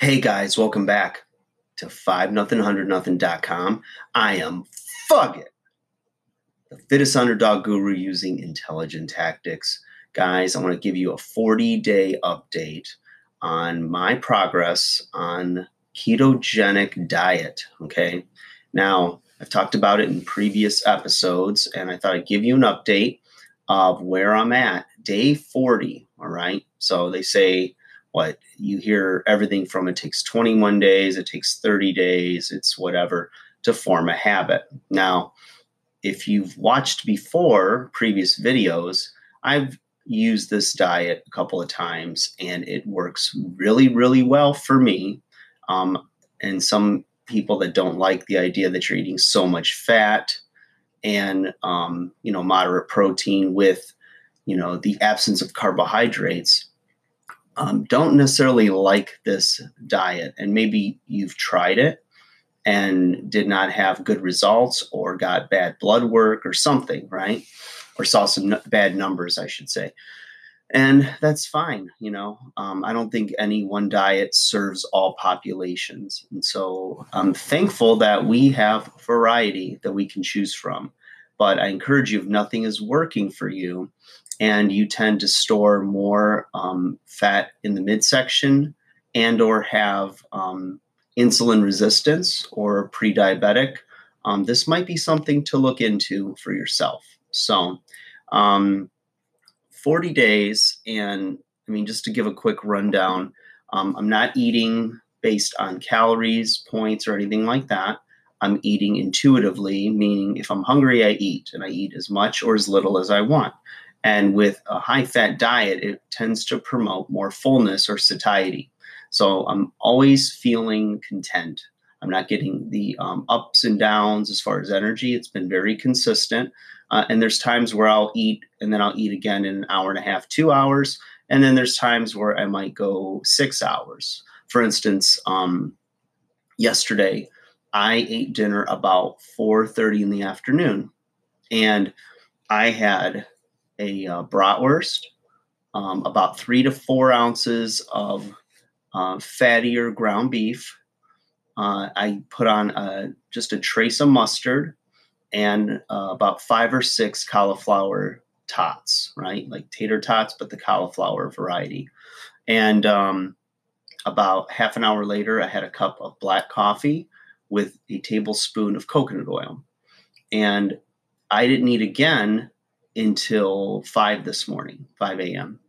Hey guys, welcome back to 5 nothing 100 nothing.com. I am Fuggit, the fittest underdog guru using intelligent tactics. Guys, I want to give you a 40 day update on my progress on ketogenic diet. Okay. Now, I've talked about it in previous episodes, and I thought I'd give you an update of where I'm at. Day 40. All right. So they say what you hear everything from it takes 21 days, it takes 30 days, it's whatever to form a habit. Now, if you've watched before previous videos, I've used this diet a couple of times and it works really, really well for me. Um, and some people that don't like the idea that you're eating so much fat and um, you know moderate protein with you know the absence of carbohydrates um, don't necessarily like this diet, and maybe you've tried it and did not have good results or got bad blood work or something, right? Or saw some n- bad numbers, I should say. And that's fine. You know, um, I don't think any one diet serves all populations. And so I'm thankful that we have variety that we can choose from. But I encourage you, if nothing is working for you, and you tend to store more um, fat in the midsection and or have um, insulin resistance or pre-diabetic um, this might be something to look into for yourself. So um, 40 days and i mean just to give a quick rundown um, i'm not eating based on calories points or anything like that. I'm eating intuitively meaning if i'm hungry i eat and i eat as much or as little as i want and with a high fat diet, it tends to promote more fullness or satiety. So I'm always feeling content. I'm not getting the um, ups and downs as far as energy. It's been very consistent. Uh, and there's times where I'll eat and then I'll eat again in an hour and a half, two hours. And then there's times where I might go six hours. For instance, um, yesterday I ate dinner about 4:30 in the afternoon, and I had a uh, bratwurst, um, about three to four ounces of uh, fattier ground beef. Uh, I put on a, just a trace of mustard and uh, about five or six cauliflower tots, right? Like tater tots, but the cauliflower variety. And um, about half an hour later, I had a cup of black coffee with a tablespoon of coconut oil. And I didn't eat again until 5 this morning, 5 a.m.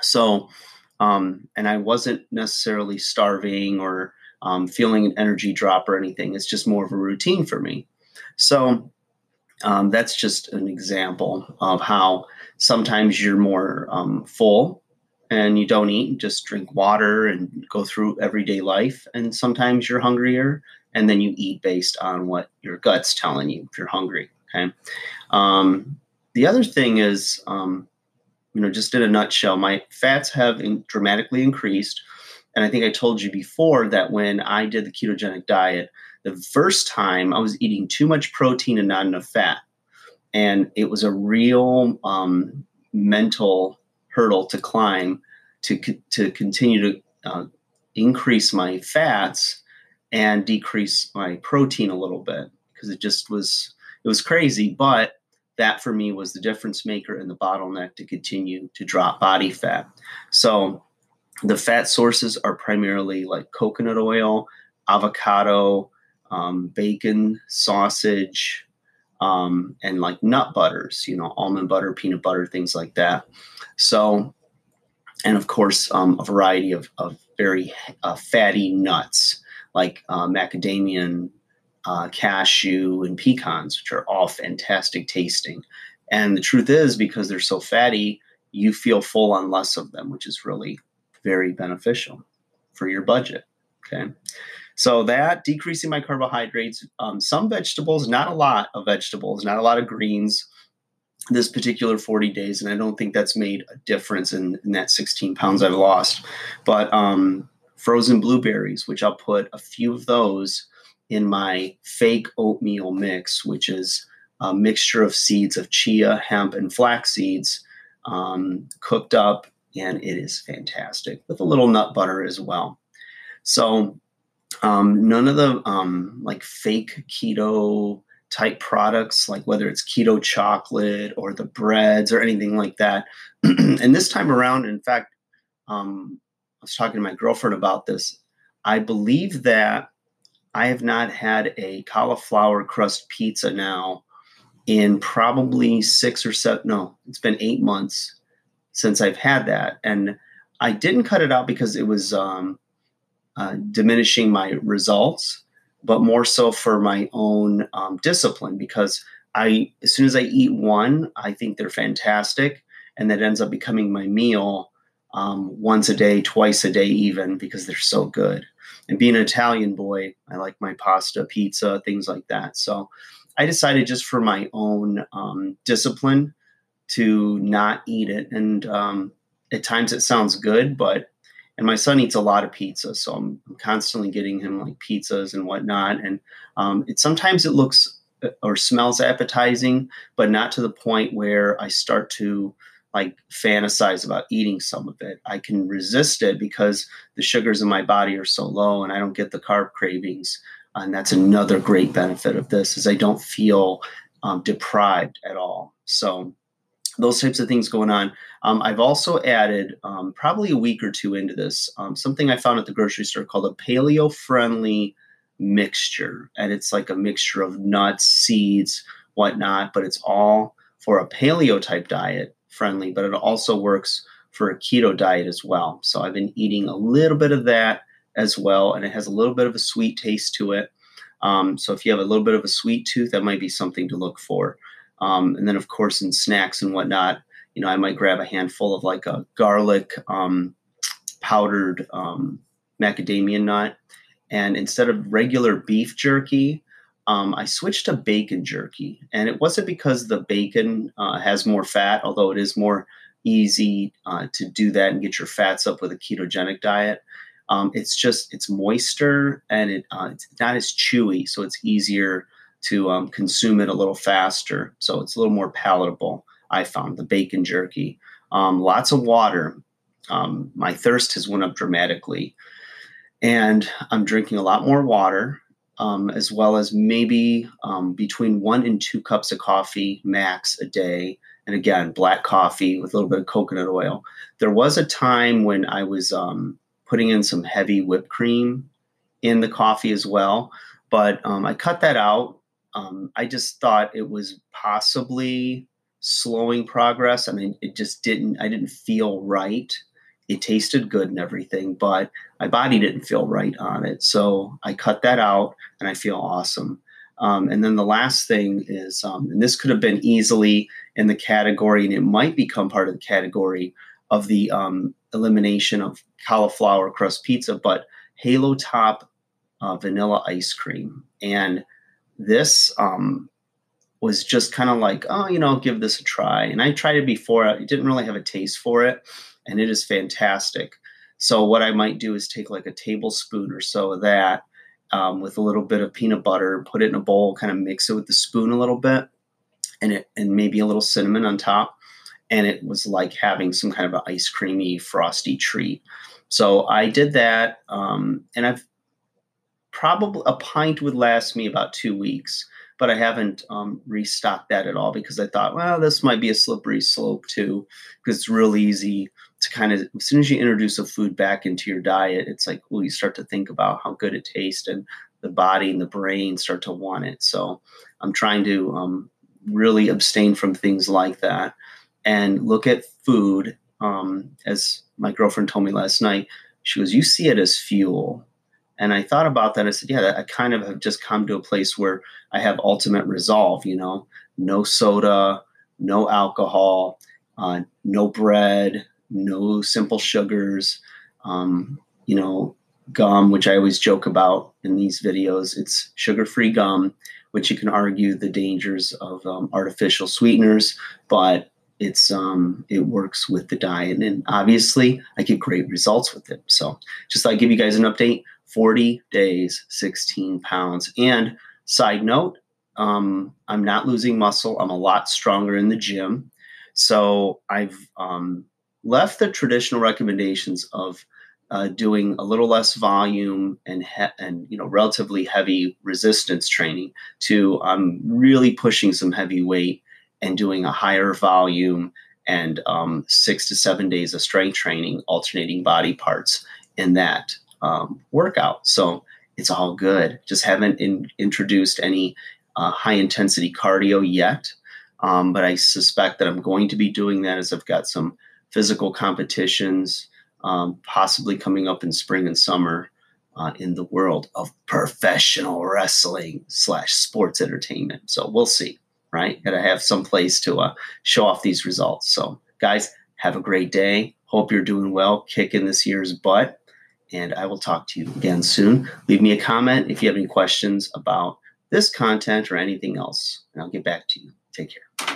So, um, and I wasn't necessarily starving or um, feeling an energy drop or anything. It's just more of a routine for me. So, um, that's just an example of how sometimes you're more um, full and you don't eat, just drink water and go through everyday life. And sometimes you're hungrier and then you eat based on what your gut's telling you if you're hungry. Okay. Um, the other thing is, um, you know, just in a nutshell, my fats have in, dramatically increased. And I think I told you before that when I did the ketogenic diet, the first time I was eating too much protein and not enough fat. And it was a real um, mental hurdle to climb to, to continue to uh, increase my fats and decrease my protein a little bit because it just was, it was crazy. But that for me was the difference maker and the bottleneck to continue to drop body fat. So the fat sources are primarily like coconut oil, avocado, um, bacon, sausage, um, and like nut butters, you know, almond butter, peanut butter, things like that. So, and of course, um, a variety of, of very uh, fatty nuts like uh, macadamia uh, cashew, and pecans, which are all fantastic tasting. And the truth is, because they're so fatty, you feel full on less of them, which is really very beneficial for your budget. Okay. So that decreasing my carbohydrates, um, some vegetables, not a lot of vegetables, not a lot of greens this particular 40 days. And I don't think that's made a difference in, in that 16 pounds I've lost. But um, frozen blueberries, which I'll put a few of those in my fake oatmeal mix, which is a mixture of seeds of chia, hemp, and flax seeds um, cooked up, and it is fantastic with a little nut butter as well. So um, none of the um, like fake keto type products, like whether it's keto chocolate or the breads or anything like that. and this time around, in fact, um, I was talking to my girlfriend about this. I believe that I have not had a cauliflower crust pizza now in probably six or seven, no, it's been eight months since I've had that. And I didn't cut it out because it was um, uh, diminishing my results, but more so for my own um, discipline because I, as soon as I eat one, I think they're fantastic. And that ends up becoming my meal um, once a day, twice a day, even because they're so good. And being an Italian boy, I like my pasta, pizza, things like that. So I decided just for my own um, discipline to not eat it. And um, at times it sounds good, but and my son eats a lot of pizza, so I'm, I'm constantly getting him like pizzas and whatnot. And um, it sometimes it looks uh, or smells appetizing, but not to the point where I start to like fantasize about eating some of it. I can resist it because the sugars in my body are so low and I don't get the carb cravings. And that's another great benefit of this is I don't feel um, deprived at all. So those types of things going on. Um, I've also added um, probably a week or two into this um, something I found at the grocery store called a paleo friendly mixture. And it's like a mixture of nuts, seeds, whatnot, but it's all for a paleo type diet friendly, but it also works for a keto diet as well. So I've been eating a little bit of that as well, and it has a little bit of a sweet taste to it. Um, so if you have a little bit of a sweet tooth, that might be something to look for. Um, and then, of course, in snacks and whatnot, you know, I might grab a handful of like a garlic um, powdered um, macadamia nut. And instead of regular beef jerky, um, I switched to bacon jerky. And it wasn't because the bacon uh, has more fat, although it is more easy uh, to do that and get your fats up with a ketogenic diet. Um, it's just it's moister and it, uh, it's not as chewy, so it's easier to um, consume it a little faster. So it's a little more palatable. I found the bacon jerky. Um, lots of water. Um, my thirst has went up dramatically, and I'm drinking a lot more water, um, as well as maybe um, between one and two cups of coffee max a day. And again, black coffee with a little bit of coconut oil. There was a time when I was um, putting in some heavy whipped cream in the coffee as well, but I cut that out um, I just thought it was possibly slowing progress. I mean, it just didn't, I didn't feel right. It tasted good and everything, but my body didn't feel right on it. So I cut that out and I feel awesome. Um, and then the last thing is, um, and this could have been easily in the category, and it might become part of the category of the um, elimination of cauliflower crust pizza, but Halo Top uh, vanilla ice cream. And this um, was just kind of like, oh, you know, I'll give this a try. And I tried it before. I didn't really have a taste for it, and it is fantastic. So what I might do is take like a tablespoon or so of that um, with a little bit of peanut butter, put it in a bowl, kind of mix it with the spoon a little bit, and it and maybe a little cinnamon on top. And it was like having some kind of an ice creamy, frosty treat. So I did that, um, and I've probably a pint would last me about two weeks, but I haven't um, restocked that at all because I thought, well, this might be a slippery slope too, because it's real easy to kind of as soon as you introduce a food back into your diet, it's like, well, you start to think about how good it tastes and the body and the brain start to want it. So I'm trying to um, really abstain from things like that and look at food um, as my girlfriend told me last night. She goes, "You see it as fuel." And I thought about that. I said, yeah, I kind of have just come to a place where I have ultimate resolve, you know, no soda, no alcohol, uh, no bread, no simple sugars, um, you know, gum, which I always joke about in these videos. It's sugar free gum, which you can argue the dangers of um, artificial sweeteners, but it's um, it works with the diet, and obviously I get great results with it. So just I'd give you guys an update. 40 days, 16 pounds. And side note, um, I'm not losing muscle. I'm a lot stronger in the gym. So I've um, left the traditional recommendations of uh, doing a little less volume and he- and you know relatively heavy resistance training to I'm really pushing some heavy weight and doing a higher volume and um, six to seven days of strength training, alternating body parts in that um, workout. So it's all good. Just haven't in, introduced any uh, high intensity cardio yet. Um, but I suspect that I'm going to be doing that as I've got some physical competitions um, possibly coming up in spring and summer uh, in the world of professional wrestling slash sports entertainment. So we'll see, right? Got to have some place to uh, show off these results. So, guys, have a great day. Hope you're doing well, kicking this year's butt. And I will talk to you again soon. Leave me a comment if you have any questions about this content or anything else, and I'll get back to you. Take care.